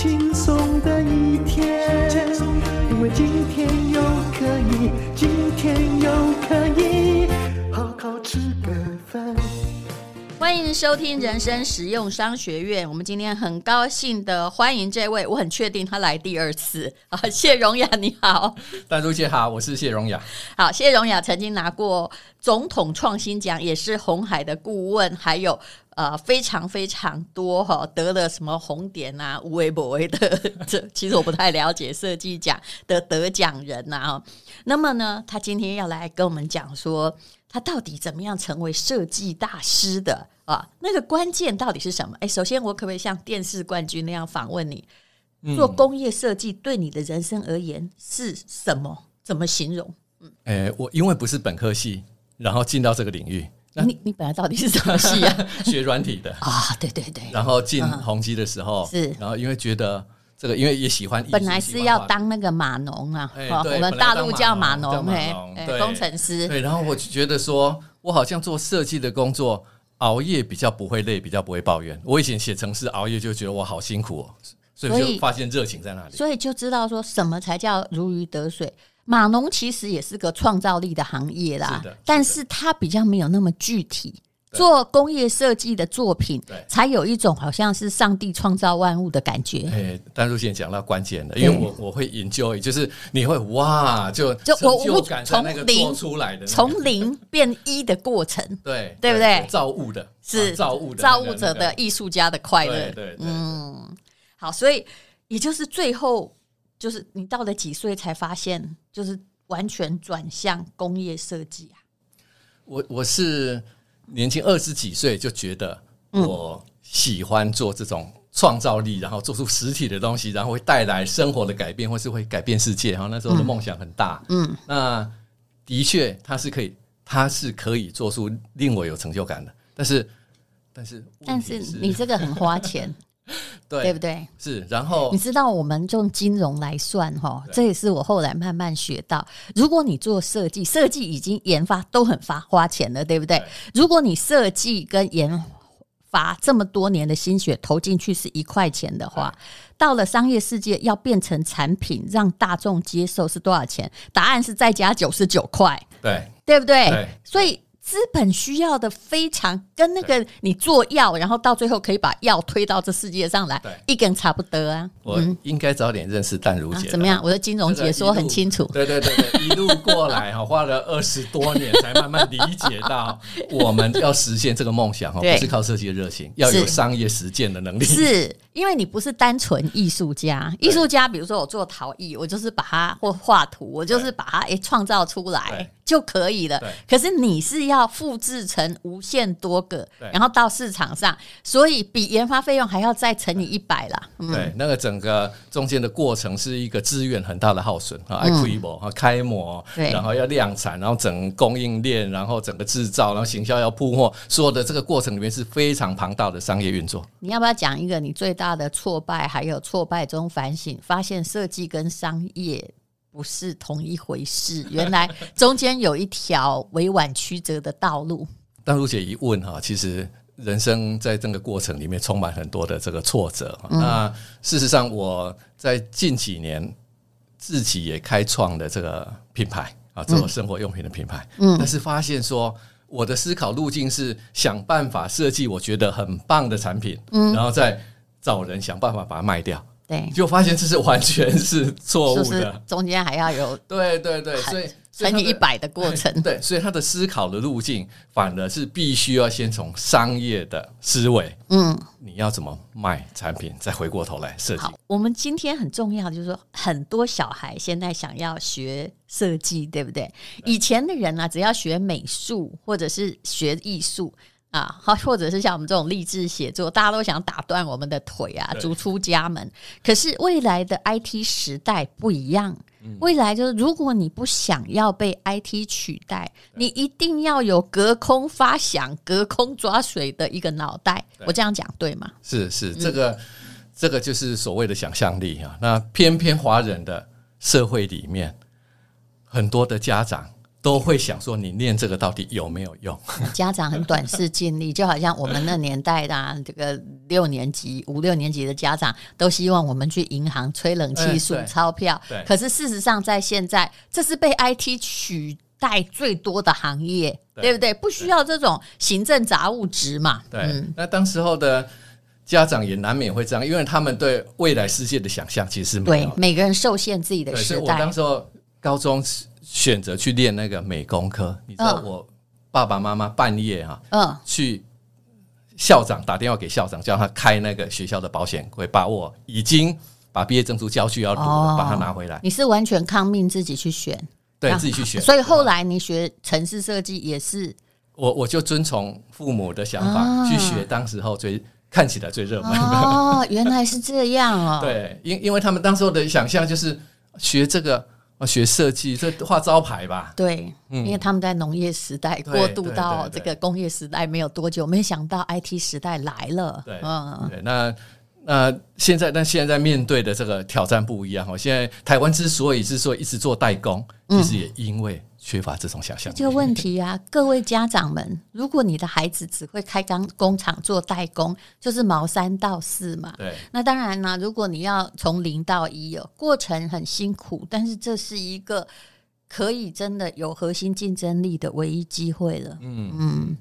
轻松的一天，因为今天又可以，今天又可以好好吃个饭。欢迎收听人生实用商学院。我们今天很高兴的欢迎这位，我很确定他来第二次啊，谢荣雅，你好，淡如姐好，我是谢荣雅。好，谢荣雅曾经拿过总统创新奖，也是红海的顾问，还有呃非常非常多哈，得了什么红点啊、无为不为的，这其实我不太了解设计奖的得奖人呐啊。那么呢，他今天要来跟我们讲说。他到底怎么样成为设计大师的啊？那个关键到底是什么？哎，首先我可不可以像电视冠军那样访问你？做工业设计对你的人生而言是什么？怎么形容？嗯，哎，我因为不是本科系，然后进到这个领域。你你本来到底是什么系啊？学软体的 啊，对对对。然后进宏基的时候是，然后因为觉得。这个因为也喜欢，本来是要当那个码农啊，我们大陆叫码农，嘿，工程师。对，然后我就觉得说，我好像做设计的工作，熬夜比较不会累，比较不会抱怨。我以前写程式熬夜就觉得我好辛苦哦，所以就发现热情在那里，所以就知道说什么才叫如鱼得水。码农其实也是个创造力的行业啦，但是它比较没有那么具体。做工业设计的作品，才有一种好像是上帝创造万物的感觉。哎，但如现在讲到关键了，因为我我会 enjoy，就是你会哇，就就我我从零出来的，从零变一的过程，对对不对？造物的是造物的造物者的艺术家的快乐，对对，嗯，好，所以也就是最后，就是你到了几岁才发现，就是完全转向工业设计啊？我我是。年轻二十几岁就觉得我喜欢做这种创造力，然后做出实体的东西，然后会带来生活的改变，或是会改变世界。然后，那时候的梦想很大。嗯，那的确，它是可以，它是可以做出令我有成就感的。但是，但是，但是你这个很花钱。对，对不对？是，然后你知道，我们用金融来算哈，这也是我后来慢慢学到。如果你做设计，设计已经研发都很花花钱了，对不对？对，如果你设计跟研发这么多年的心血投进去是一块钱的话，到了商业世界要变成产品让大众接受是多少钱？答案是再加九十九块，对，对不对？对，所以。资本需要的非常跟那个你做药，然后到最后可以把药推到这世界上来，一根差不多啊。我应该早点认识淡如姐，怎么样？我的金融解说很清楚。对对对对，一路过来哈，花了二十多年才慢慢理解到，我们要实现这个梦想哈，不是靠设计的热情，要有商业实践的能力。是因为你不是单纯艺术家，艺术家比如说我做陶艺，我就是把它或画图，我就是把它诶创造出来。就可以了。可是你是要复制成无限多个，然后到市场上，所以比研发费用还要再乘以一百啦。对，那个整个中间的过程是一个资源很大的耗损啊，开模啊，开模，然后要量产，然后整供应链，然后整个制造，然后行销要铺货，所有的这个过程里面是非常庞大的商业运作。你要不要讲一个你最大的挫败，还有挫败中反省，发现设计跟商业？不是同一回事，原来中间有一条委婉曲折的道路。但如姐一问哈，其实人生在这个过程里面充满很多的这个挫折。嗯、那事实上，我在近几年自己也开创了这个品牌啊，做生活用品的品牌。嗯，但是发现说，我的思考路径是想办法设计我觉得很棒的产品，嗯，然后再找人想办法把它卖掉。对，就发现这是完全是错误的，中间还要有对对对，所以乘以一百的过程，对，所以他的思考的路径反而是必须要先从商业的思维，嗯，你要怎么卖产品，再回过头来设计。好，我们今天很重要，就是说很多小孩现在想要学设计，对不对？以前的人呢，只要学美术或者是学艺术。啊，好，或者是像我们这种励志写作，大家都想打断我们的腿啊，逐出家门。可是未来的 IT 时代不一样，未来就是如果你不想要被 IT 取代，你一定要有隔空发想、隔空抓水的一个脑袋。我这样讲对吗？是是，这个、嗯、这个就是所谓的想象力啊。那偏偏华人的社会里面，很多的家长。都会想说，你念这个到底有没有用？家长很短视近利，就好像我们那年代的、啊、这个六年级、五六年级的家长，都希望我们去银行吹冷气、数钞票。可是事实上，在现在，这是被 IT 取代最多的行业，对，对不对？不需要这种行政杂物值嘛？对。嗯、那当时候的家长也难免会这样，因为他们对未来世界的想象其实是没有。对，每个人受限自己的时代。我当时候高中。选择去练那个美工科，你知道我爸爸妈妈半夜哈，嗯，去校长打电话给校长，叫他开那个学校的保险柜，把我已经把毕业证书交去要读了，把它拿回来。你是完全抗命自己去选，对自己去选。所以后来你学城市设计也是，我我就遵从父母的想法去学，当时候最看起来最热门的。哦，原来是这样哦。对，因因为他们当时候的想象就是学这个。啊，学设计这画招牌吧？对，嗯、因为他们在农业时代过渡到这个工业时代没有多久，没想到 IT 时代来了。对，嗯，对，那那现在，但现在在面对的这个挑战不一样哦。现在台湾之所以是说一直做代工，其实也因为。缺乏这种想象，这个问题啊，各位家长们，如果你的孩子只会开钢工厂做代工，就是毛三到四嘛。对，那当然呢，如果你要从零到一哦，过程很辛苦，但是这是一个可以真的有核心竞争力的唯一机会了。嗯嗯，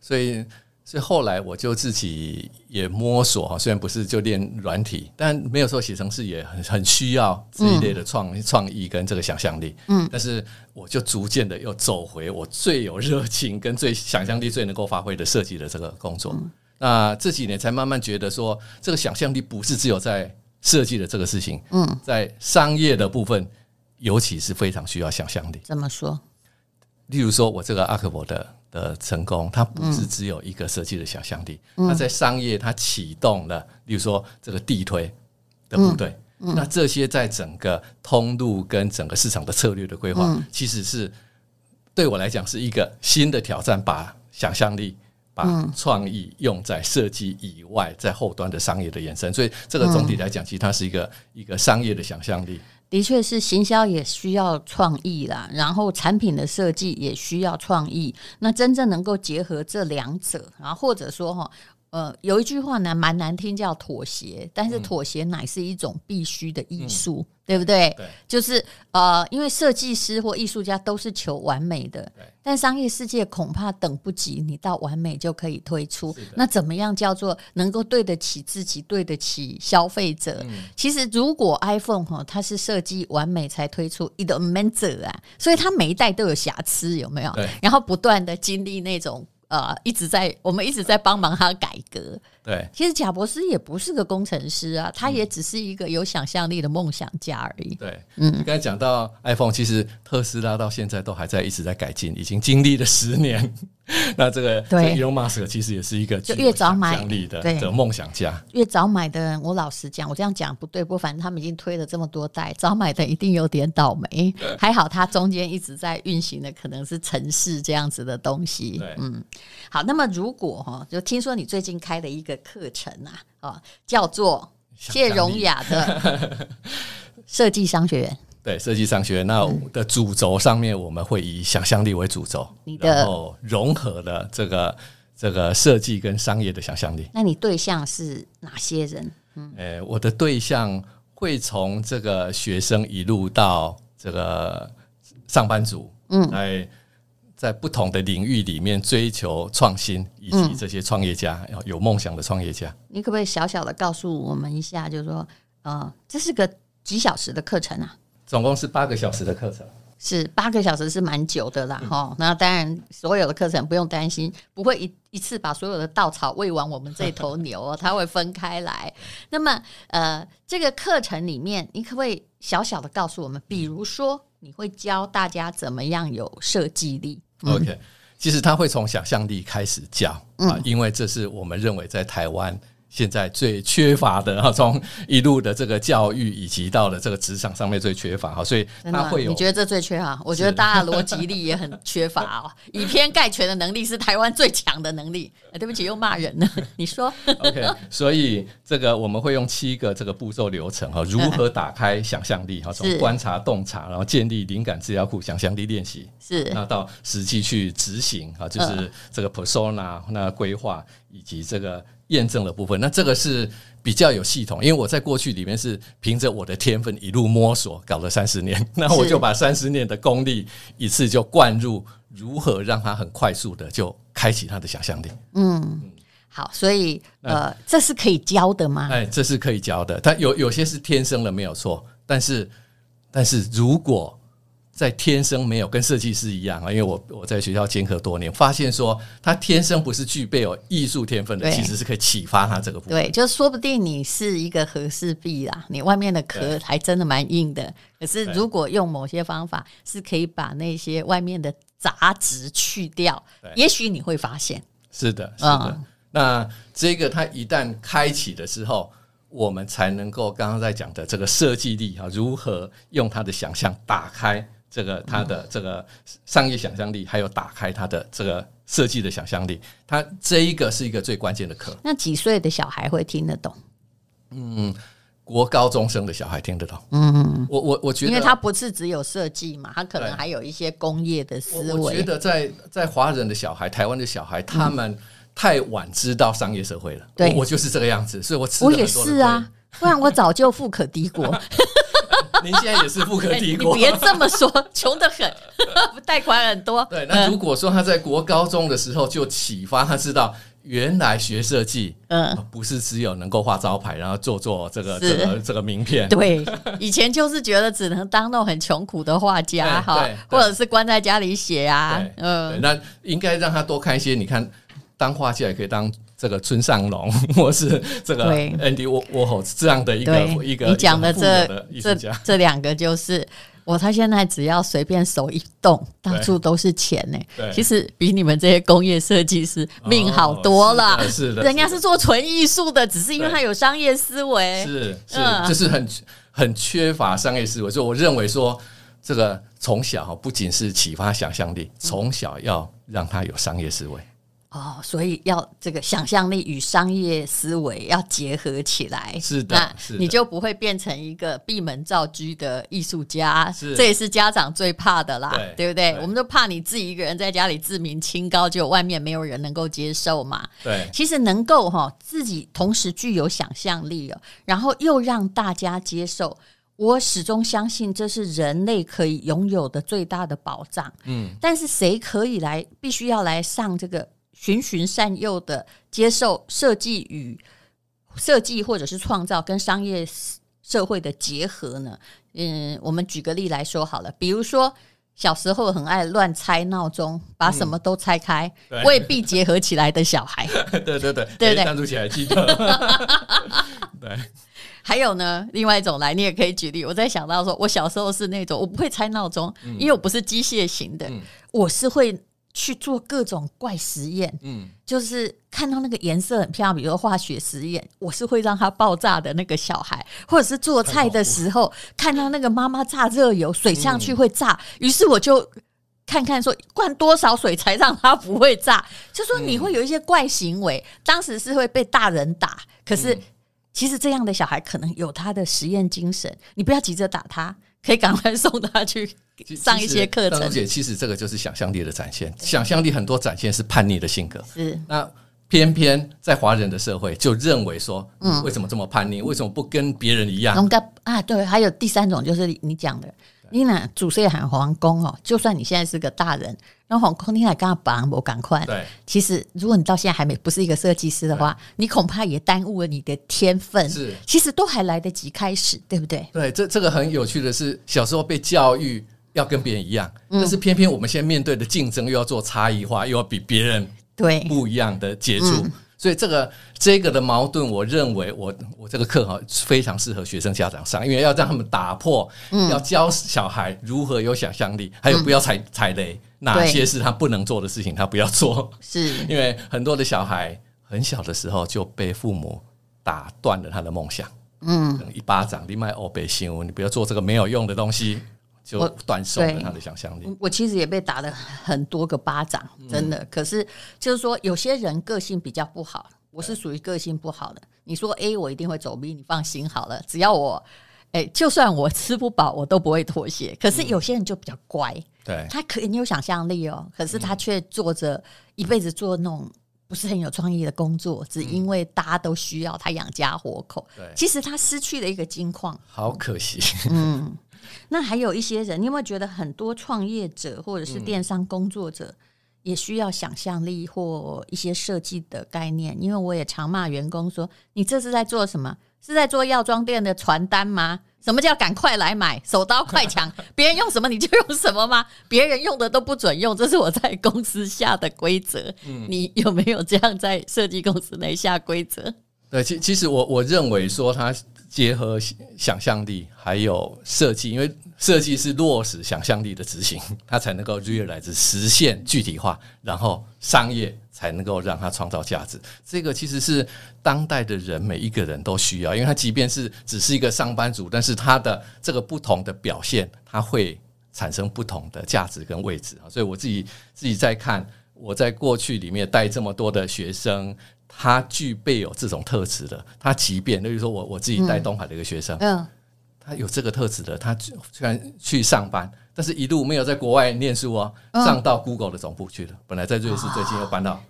所以。所以后来我就自己也摸索哈，虽然不是就练软体，但没有说写程式也很很需要这一类的创创意跟这个想象力。嗯，但是我就逐渐的又走回我最有热情跟最想象力最能够发挥的设计的这个工作。那这几年才慢慢觉得说，这个想象力不是只有在设计的这个事情，嗯，在商业的部分尤其是非常需要想象力。怎么说？例如说，我这个阿克伯的的成功，它不是只有一个设计的想象力，它在商业它启动了，例如说这个地推的部队，那这些在整个通路跟整个市场的策略的规划，其实是对我来讲是一个新的挑战，把想象力、把创意用在设计以外，在后端的商业的延伸，所以这个总体来讲，其实它是一个一个商业的想象力。的确是，行销也需要创意啦，然后产品的设计也需要创意。那真正能够结合这两者，然后或者说哈。呃，有一句话呢，蛮难听，叫妥协。但是妥协乃是一种必须的艺术，嗯、对不对？对，就是呃，因为设计师或艺术家都是求完美的，但商业世界恐怕等不及你到完美就可以推出。那怎么样叫做能够对得起自己，对得起消费者？嗯、其实如果 iPhone 哈，它是设计完美才推出，一个 mentor 啊，所以它每一代都有瑕疵，有没有？对然后不断的经历那种。呃，一直在我们一直在帮忙他改革。对，其实贾博士也不是个工程师啊，他也只是一个有想象力的梦想家而已。对，嗯，你刚才讲到 iPhone，其实特斯拉到现在都还在一直在改进，已经经历了十年。那这个对，Elon Musk 其实也是一个就越早买的的梦想家。越早买的人，我老实讲，我这样讲不对，不过反正他们已经推了这么多代，早买的一定有点倒霉。对还好它中间一直在运行的可能是城市这样子的东西。对，嗯，好，那么如果哈，就听说你最近开了一个。课程啊，哦，叫做谢荣雅的 设计商学院。对，设计商学院那的主轴上面，我们会以想象力为主轴，你的然后融合了这个这个设计跟商业的想象力。那你对象是哪些人？嗯，欸，我的对象会从这个学生一路到这个上班族，嗯，来。在不同的领域里面追求创新，以及这些创业家，要有梦想的创业家。嗯，你可不可以小小的告诉我们一下，就是说，呃，这是个几小时的课程啊？总共是八个小时的课程，是八个小时是蛮久的啦，哈、嗯。那当然，所有的课程不用担心，不会一一次把所有的稻草喂完我们这头牛哦，它会分开来。那么，呃，这个课程里面，你可不可以小小的告诉我们，比如说，你会教大家怎么样有设计力？OK，其实他会从想象力开始教啊，因为这是我们认为在台湾。现在最缺乏的哈，从一路的这个教育，以及到了这个职场上面最缺乏哈，所以他会有。你觉得这最缺乏？我觉得大家逻辑力也很缺乏哦。以偏概全的能力是台湾最强的能力。对不起，又骂人了。你说？OK，所以这个我们会用七个这个步骤流程哈，如何打开想象力哈，从观察洞察，然后建立灵感资料库，想象力练习是，那到实际去执行啊，就是这个 persona 那规划以及这个。验证的部分，那这个是比较有系统，因为我在过去里面是凭着我的天分一路摸索，搞了三十 年，那我就把三十年的功力一次就灌入，如何让他很快速的就开启他的想象力。嗯，好，所以呃，这是可以教的吗？哎，这是可以教的，但有有些是天生的没有错，但是但是如果。在天生没有跟设计师一样啊，因为我我在学校兼课多年，发现说他天生不是具备有艺术天分的，其实是可以启发他这个部分。对，就说不定你是一个和氏璧啦，你外面的壳还真的蛮硬的。可是如果用某些方法，是可以把那些外面的杂质去掉，也许你会发现。是的，是的。嗯、那这个它一旦开启的时候，我们才能够刚刚在讲的这个设计力啊，如何用他的想象打开。这个他的这个商业想象力，还有打开他的这个设计的想象力，他这一个是一个最关键的课。那几岁的小孩会听得懂？嗯，国高中生的小孩听得懂。嗯，我我我觉得，因为他不是只有设计嘛，他可能还有一些工业的思维。我觉得在在华人的小孩，台湾的小孩，他们太晚知道商业社会了。对，我就是这个样子，所以我。我也是啊，不然我早就富可敌国。您现在也是富可敌国，欸，你别这么说，穷得很，贷款很多。对，那如果说他在国高中的时候就启发他知道，原来学设计，嗯，不是只有能够画招牌，然后做做这个这个这个名片。对，以前就是觉得只能当那种很穷苦的画家哈，或者是关在家里写啊。嗯，那应该让他多看一些。你看，当画家也可以当。这个村上隆，或是这个 Andy Warhol 这样的一个一个，你讲的这这这两个就是我，他现在只要随便手一动，到处都是钱呢。其实比你们这些工业设计师命好多了。是的，人家是做纯艺术的，只是因为他有商业思维。是是，就是很很缺乏商业思维。所以我认为说，这个从小不仅是启发想象力，从小要让他有商业思维。哦，所以要这个想象力与商业思维要结合起来，是的，那你就不会变成一个闭门造车的艺术家。是，这也是家长最怕的啦，对，对不对？对，我们都怕你自己一个人在家里自命清高，就外面没有人能够接受嘛。对，其实能够哈自己同时具有想象力哦，然后又让大家接受，我始终相信这是人类可以拥有的最大的宝藏。嗯，但是谁可以来？必须要来上这个。循循善诱的接受设计与设计或者是创造跟商业社会的结合呢？嗯，我们举个例来说好了，比如说小时候很爱乱拆闹钟，把什么都拆开，嗯、未必结合起来的小孩。对 对对，对对对，相处起来记得。对，还有呢，另外一种来，你也可以举例。我在想到说，我小时候是那种我不会拆闹钟，嗯、因为我不是机械型的，嗯、我是会。去做各种怪实验，嗯，就是看到那个颜色很漂亮，比如说化学实验，我是会让它爆炸的那个小孩，或者是做菜的时候看到那个妈妈炸热油，水上去会炸，于是我就看看说灌多少水才让它不会炸，就说你会有一些怪行为，当时是会被大人打，可是其实这样的小孩可能有他的实验精神，你不要急着打他。可以赶快送他去上一些课程。张姐，其实这个就是想象力的展现。想象力很多展现是叛逆的性格。是。那偏偏在华人的社会就认为说，嗯，为什么这么叛逆？为什么不跟别人一样？啊，对，还有第三种就是你讲的。你呐，主事喊皇宫哦，就算你现在是个大人，然后皇宫你还干嘛？我赶快。对，其实如果你到现在还没不是一个设计师的话，你恐怕也耽误了你的天分。是，其实都还来得及开始，对不对？对，这这个很有趣的是，小时候被教育要跟别人一样，但是偏偏我们现在面对的竞争又要做差异化，又要比别人对不一样的杰出。所以这个这个的矛盾，我认为我我这个课哈非常适合学生家长上，因为要让他们打破，要教小孩如何有想象力，还有不要踩踩雷，哪些是他不能做的事情，他不要做。是因为很多的小孩很小的时候就被父母打断了他的梦想。嗯，一巴掌，你卖欧北新闻，你不要做这个没有用的东西，就断送了他的想象力。我，我其实也被打了很多个巴掌，真的。嗯、可是就是说，有些人个性比较不好，我是属于个性不好的。你说 A，我一定会走 B，你放心好了。只要我，哎，就算我吃不饱，我都不会妥协。可是有些人就比较乖，对、嗯，他可以，你有想象力哦，可是他却做着一辈子做那种。不是很有创意的工作，只因为大家都需要他养家活口。对，其实他失去了一个金矿，好可惜。嗯，那还有一些人，你有没有觉得很多创业者或者是电商工作者也需要想象力或一些设计的概念？因为我也常骂员工说：“你这是在做什么？是在做药妆店的传单吗？”什么叫赶快来买？手刀快抢！别人用什么你就用什么吗？别人用的都不准用，这是我在公司下的规则。嗯，你有没有这样在设计公司内下规则？对，其其实我我认为说它结合想象力还有设计，因为设计是落实想象力的执行，它才能够 realize 实现具体化，然后商业。才能够让它创造价值，这个其实是当代的人每一个人都需要，因为他即便是只是一个上班族，但是他的这个不同的表现，他会产生不同的价值跟位置啊。所以我自己自己在看，我在过去里面带这么多的学生，他具备有这种特质的，他即便例如说我我自己带东海的一个学生，嗯，他有这个特质的，他虽然去上班。但是，一路没有在国外念书哦，上到 Google 的总部去了。本来在瑞士，最近又搬到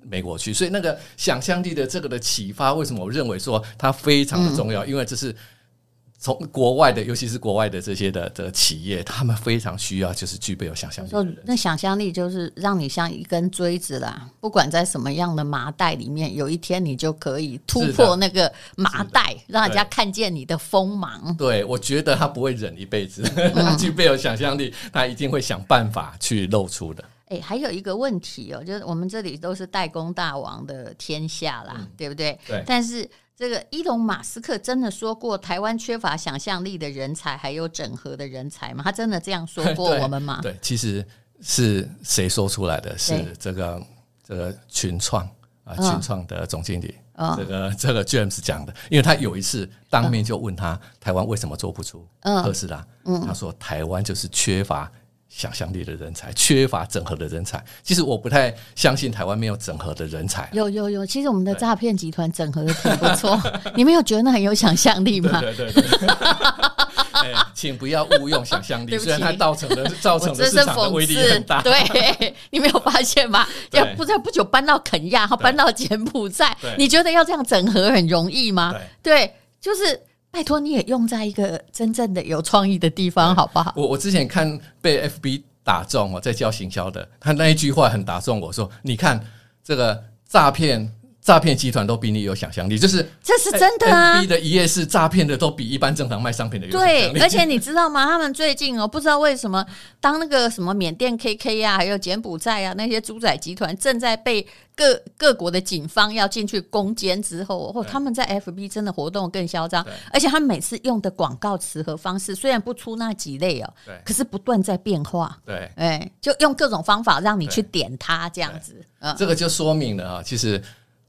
美国去。所以，那个想象力的这个的启发，为什么我认为说它非常的重要？因为这是。从国外的，尤其是国外的这些的的企业，他们非常需要，就是具备有想象力。那想象力就是让你像一根锥子啦，不管在什么样的麻袋里面，有一天你就可以突破那个麻袋，让人家看见你的锋芒。对，我觉得他不会忍一辈子，他 具备有想象力，他一定会想办法去露出的。哎、欸，还有一个问题哦，就是我们这里都是代工大王的天下啦，嗯、对不对？对，但是。这个伊隆马斯克真的说过台湾缺乏想象力的人才，还有整合的人才吗？他真的这样说过 我们吗？对，对，其实是谁说出来的？是这个这个群创啊，群创的总经理，哦、这个这个 James 讲的，因为他有一次当面就问他，哦、台湾为什么做不出特斯拉？嗯、他说台湾就是缺乏。想象力的人才，缺乏整合的人才。其实我不太相信台湾没有整合的人才。有有有，其实我们的诈骗集团整合的挺不错。你没有觉得那很有想象力吗？对对对。请不要误用想象力，虽然它造成的造成的市场的威力很大。对，你没有发现吗？要不在不久搬到肯亚，然后搬到柬埔寨，你觉得要这样整合很容易吗？对，对，就是。拜托，你也用在一个真正的有创意的地方，好不好？我我之前看被 FB 打中哦，在教行销的，他那一句话很打中我说：“你看这个诈骗。”诈骗集团都比你有想象力，就是这是真的啊！FB 的一页式诈骗的都比一般正常卖商品的有想象力。对，而且你知道吗？他们最近哦，不知道为什么，当那个什么缅甸 KK 啊，还有柬埔寨啊那些猪仔集团正在被各各国的警方要进去攻坚之后，哦，他们在 FB 真的活动更嚣张，而且他们每次用的广告词和方式虽然不出那几类哦，对，可是不断在变化。对，哎，就用各种方法让你去点它这样子。嗯，这个就说明了啊，其实。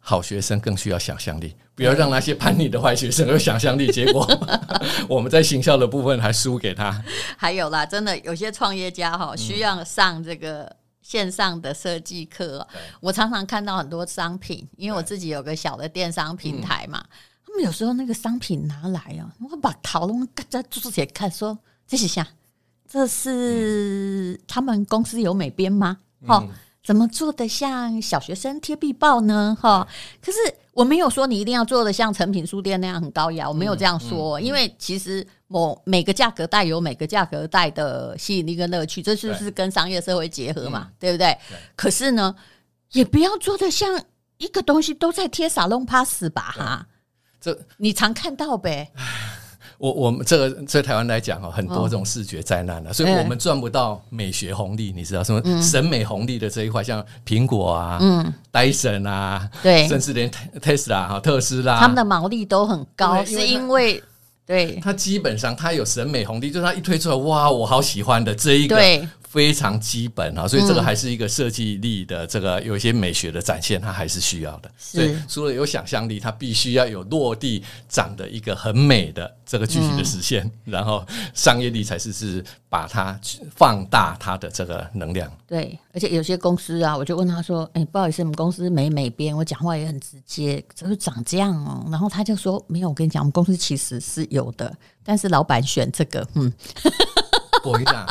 好学生更需要想象力，不要让那些叛逆的坏学生有想象力，结果 我们在行销的部分还输给他。还有啦，真的有些创业家哈，需要上这个线上的设计课。我常常看到很多商品，因为我自己有个小的电商平台嘛，他们有时候那个商品拿来啊，我把讨论在桌子看，说这是啥？这是他们公司有美编吗？哈。怎么做的像小学生贴壁报呢？哈，可是我没有说你一定要做的像成品书店那样很高雅，我没有这样说，因为其实某每个价格带有每个价格带的吸引力跟乐趣，这是不是跟商业社会结合嘛？对不对？可是呢，也不要做的像一个东西都在贴沙龙 pass 吧？哈，这你常看到呗。我我们这个在台湾来讲哈，很多这种视觉灾难的，所以我们赚不到美学红利，你知道什么审美红利的这一块，像苹果啊、嗯、戴森啊，对，甚至连特斯拉哈、特斯拉，他们的毛利都很高，是因为对。它基本上它有审美红利，就是它一推出来，哇，我好喜欢的这一个非常基本啊，所以这个还是一个设计力的这个有一些美学的展现，它还是需要的。所以除了有想象力，它必须要有落地长的一个很美的这个具体的实现，嗯、然后商业力才是是把它放大它的这个能量。对，而且有些公司啊，我就问他说：“哎、欸，不好意思，我们公司美美编，我讲话也很直接，怎么长这样哦？”然后他就说：“没有，我跟你讲，我们公司其实是有的，但是老板选这个，嗯，我跟你讲。”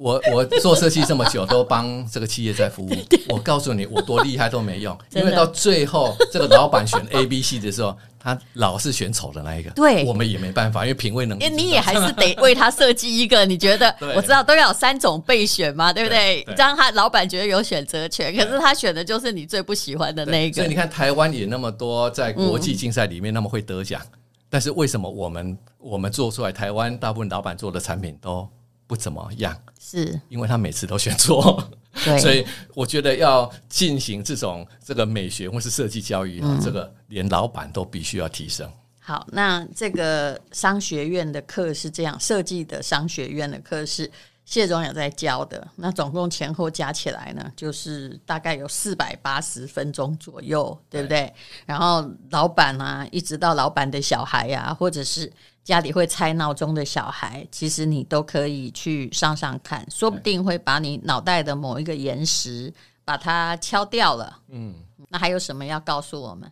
我我做设计这么久，都帮这个企业在服务。我告诉你，我多厉害都没用，因为到最后这个老板选 A、B、C 的时候，他老是选丑的那一个。对，我们也没办法，因为品味能力。你也还是得为他设计一个。你觉得？我知道都要有三种备选嘛，对不对？这样他老板觉得有选择权，可是他选的就是你最不喜欢的那一个。所以你看，台湾也那么多在国际竞赛里面那么会得奖，但是为什么我们我们做出来台湾大部分老板做的产品都不怎么样？是。因为他每次都选错，所以我觉得要进行这种这个美学或是设计教育，嗯，这个连老板都必须要提升。好，那这个商学院的课是这样设计的，商学院的课是谢总也在教的。那总共前后加起来呢，就是大概有四百八十分钟左右，对不对？对，然后老板啊，一直到老板的小孩呀，啊，或者是。家里会拆闹钟的小孩，其实你都可以去上上看，说不定会把你脑袋的某一个岩石把它敲掉了。嗯，那还有什么要告诉我们？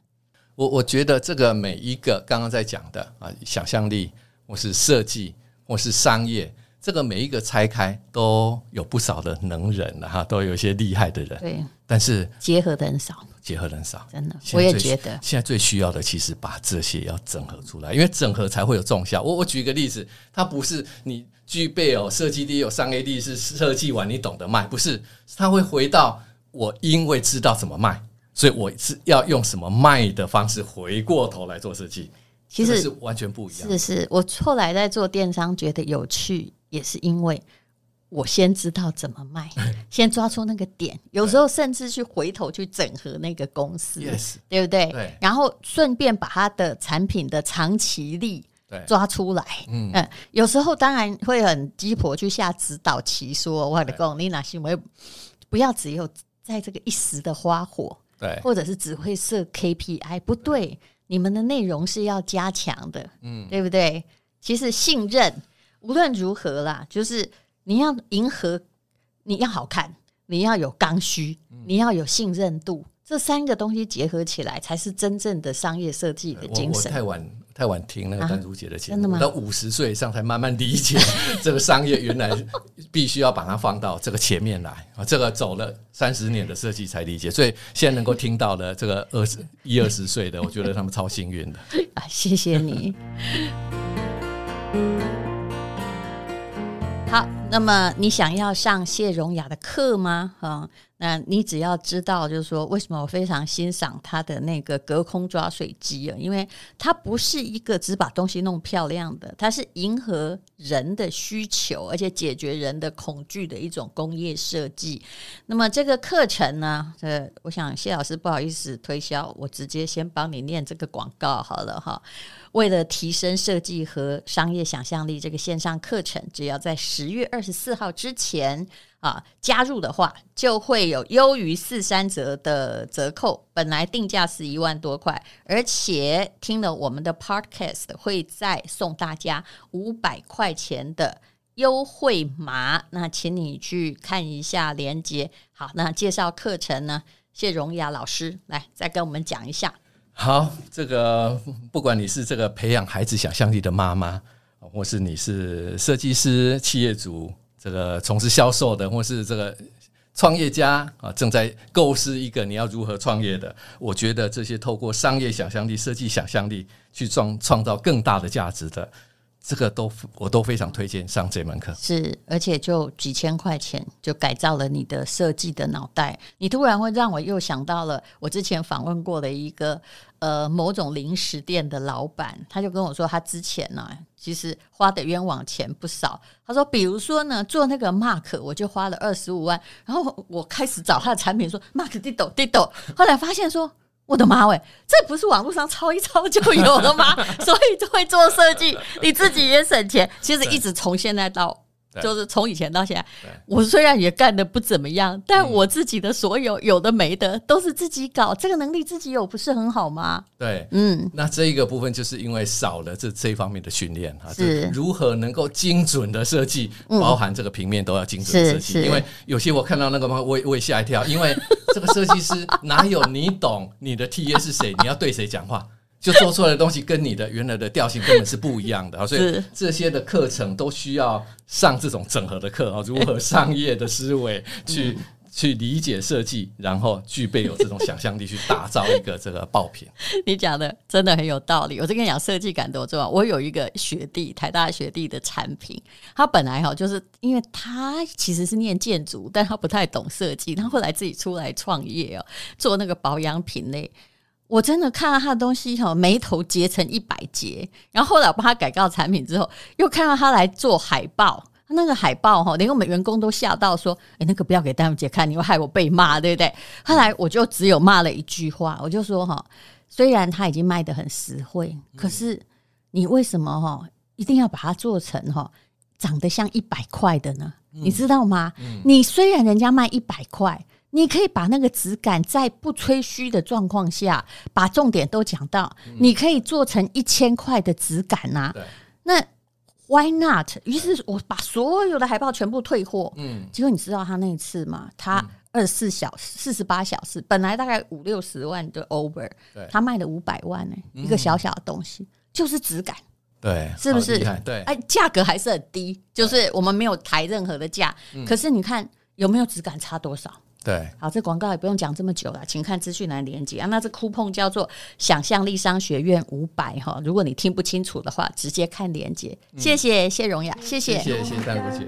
我我觉得这个每一个刚刚在讲的啊，想象力或是设计或是商业，这个每一个拆开都有不少的能人了哈，都有一些厉害的人。对，但是结合的很少。结合的很少，真的，我也觉得现在最需要的其实把这些要整合出来，因为整合才会有重效。我我举一个例子，它不是你具备哦设计力、有商业力，是设计完你懂得卖，不是，它会回到我因为知道怎么卖，所以我是要用什么卖的方式回过头来做设计，其实是完全不一样。是是，我后来在做电商觉得有趣，也是因为。我先知道怎么卖，先抓出那个点，有时候甚至去回头去整合那个公司，对不对？对，然后顺便把它的产品的长期力抓出来。嗯，有时候当然会很鸡婆去下指导棋，说我的公你哪行为不要只有在这个一时的花火，对，或者是只会设 KPI，不对，你们的内容是要加强的，嗯，对不对？其实信任无论如何啦，就是。你要迎合，你要好看，你要有刚需，你要有信任度，这三个东西结合起来，才是真正的商业设计的精神。我，我太晚太晚听那个丹如姐的节目？到五十岁以上才慢慢理解 这个商业原来必须要把它放到这个前面来啊！这个走了三十年的设计才理解，所以现在能够听到的这个二十一二十岁的，我觉得他们超幸运的 啊！谢谢你。好，那么你想要上谢荣雅的课吗？哈，那你只要知道，就是说，为什么我非常欣赏他的那个隔空抓水机啊？因为它不是一个只把东西弄漂亮的，它是迎合人的需求，而且解决人的恐惧的一种工业设计。那么这个课程呢，呃，我想谢老师不好意思推销，我直接先帮你念这个广告好了哈。为了提升设计和商业想象力，这个线上课程只要在十月二二十四号之前啊加入的话，就会有优于四三折的折扣。本来定价是一万多块，而且听了我们的 Podcast 会再送大家五百块钱的优惠码。那请你去看一下链接。好，那介绍课程呢？谢荣雅老师来再跟我们讲一下。好，这个不管你是这个培养孩子想象力的妈妈，或是你是设计师、企业主，这个从事销售的，或是这个创业家啊，正在构思一个你要如何创业的，我觉得这些透过商业想象力、设计想象力去创创造更大的价值的。这个都我都非常推荐上这门课，是而且就几千块钱就改造了你的设计的脑袋。你突然会让我又想到了我之前访问过的一个呃某种零食店的老板，他就跟我说他之前呢、其实花的冤枉钱不少。他说，比如说呢做那个 Mark 我就花了二十五万，然后我开始找他的产品说 Mark 滴抖滴抖，后来发现说。我的妈喂，这不是网络上抄一抄就有了吗？所以就会做设计，你自己也省钱。其实一直从现在到就是从以前到现在，我虽然也干的不怎么样，但我自己的所有有的没的都是自己搞，这个能力自己有，不是很好吗？对，嗯，那这一个部分就是因为少了这这一方面的训练啊，是。如何能够精准的设计，包含这个平面都要精准设计，因为有些我看到那个嘛，我我也吓一跳，因为这个设计师哪有你懂你的 TA 是谁，你要对谁讲话？就做出来的东西跟你的原来的调性根本是不一样的啊，所以这些的课程都需要上这种整合的课啊，如何商业的思维去去理解设计，然后具备有这种想象力去打造一个这个爆品。你讲的真的很有道理，我就跟你讲设计感多重要。我有一个学弟，台大学弟的产品，他本来哈就是因为他其实是念建筑，但他不太懂设计，他后来自己出来创业哦，做那个保养品类。我真的看到他的东西哈，眉头结成一百结。然后后来我帮他改造产品之后，又看到他来做海报，那个海报哈，连我们员工都吓到说：“哎，那个不要给丹如姐看，你会害我被骂，对不对？”后来我就只有骂了一句话，我就说：“哈，虽然他已经卖的很实惠，可是你为什么哈一定要把它做成哈长得像一百块的呢？你知道吗？你虽然人家卖一百块。”你可以把那个质感在不吹嘘的状况下，把重点都讲到。你可以做成一千块的质感呐、啊。那 Why not？于是我把所有的海报全部退货。嗯，结果你知道他那一次吗？他二十四小时、四十八小时，本来大概五六十万的 over，他卖了五百万呢、欸。一个小小的东西就是质感，对，是不是？对，哎，价格还是很低，就是我们没有抬任何的价。可是你看有没有质感差多少？对，好，这广告也不用讲这么久了，请看资讯栏连接啊。那这 coupon 叫做“想象力商学院五百”哈，如果你听不清楚的话，直接看连接。嗯、谢谢谢荣雅，谢谢谢谢丹如姐。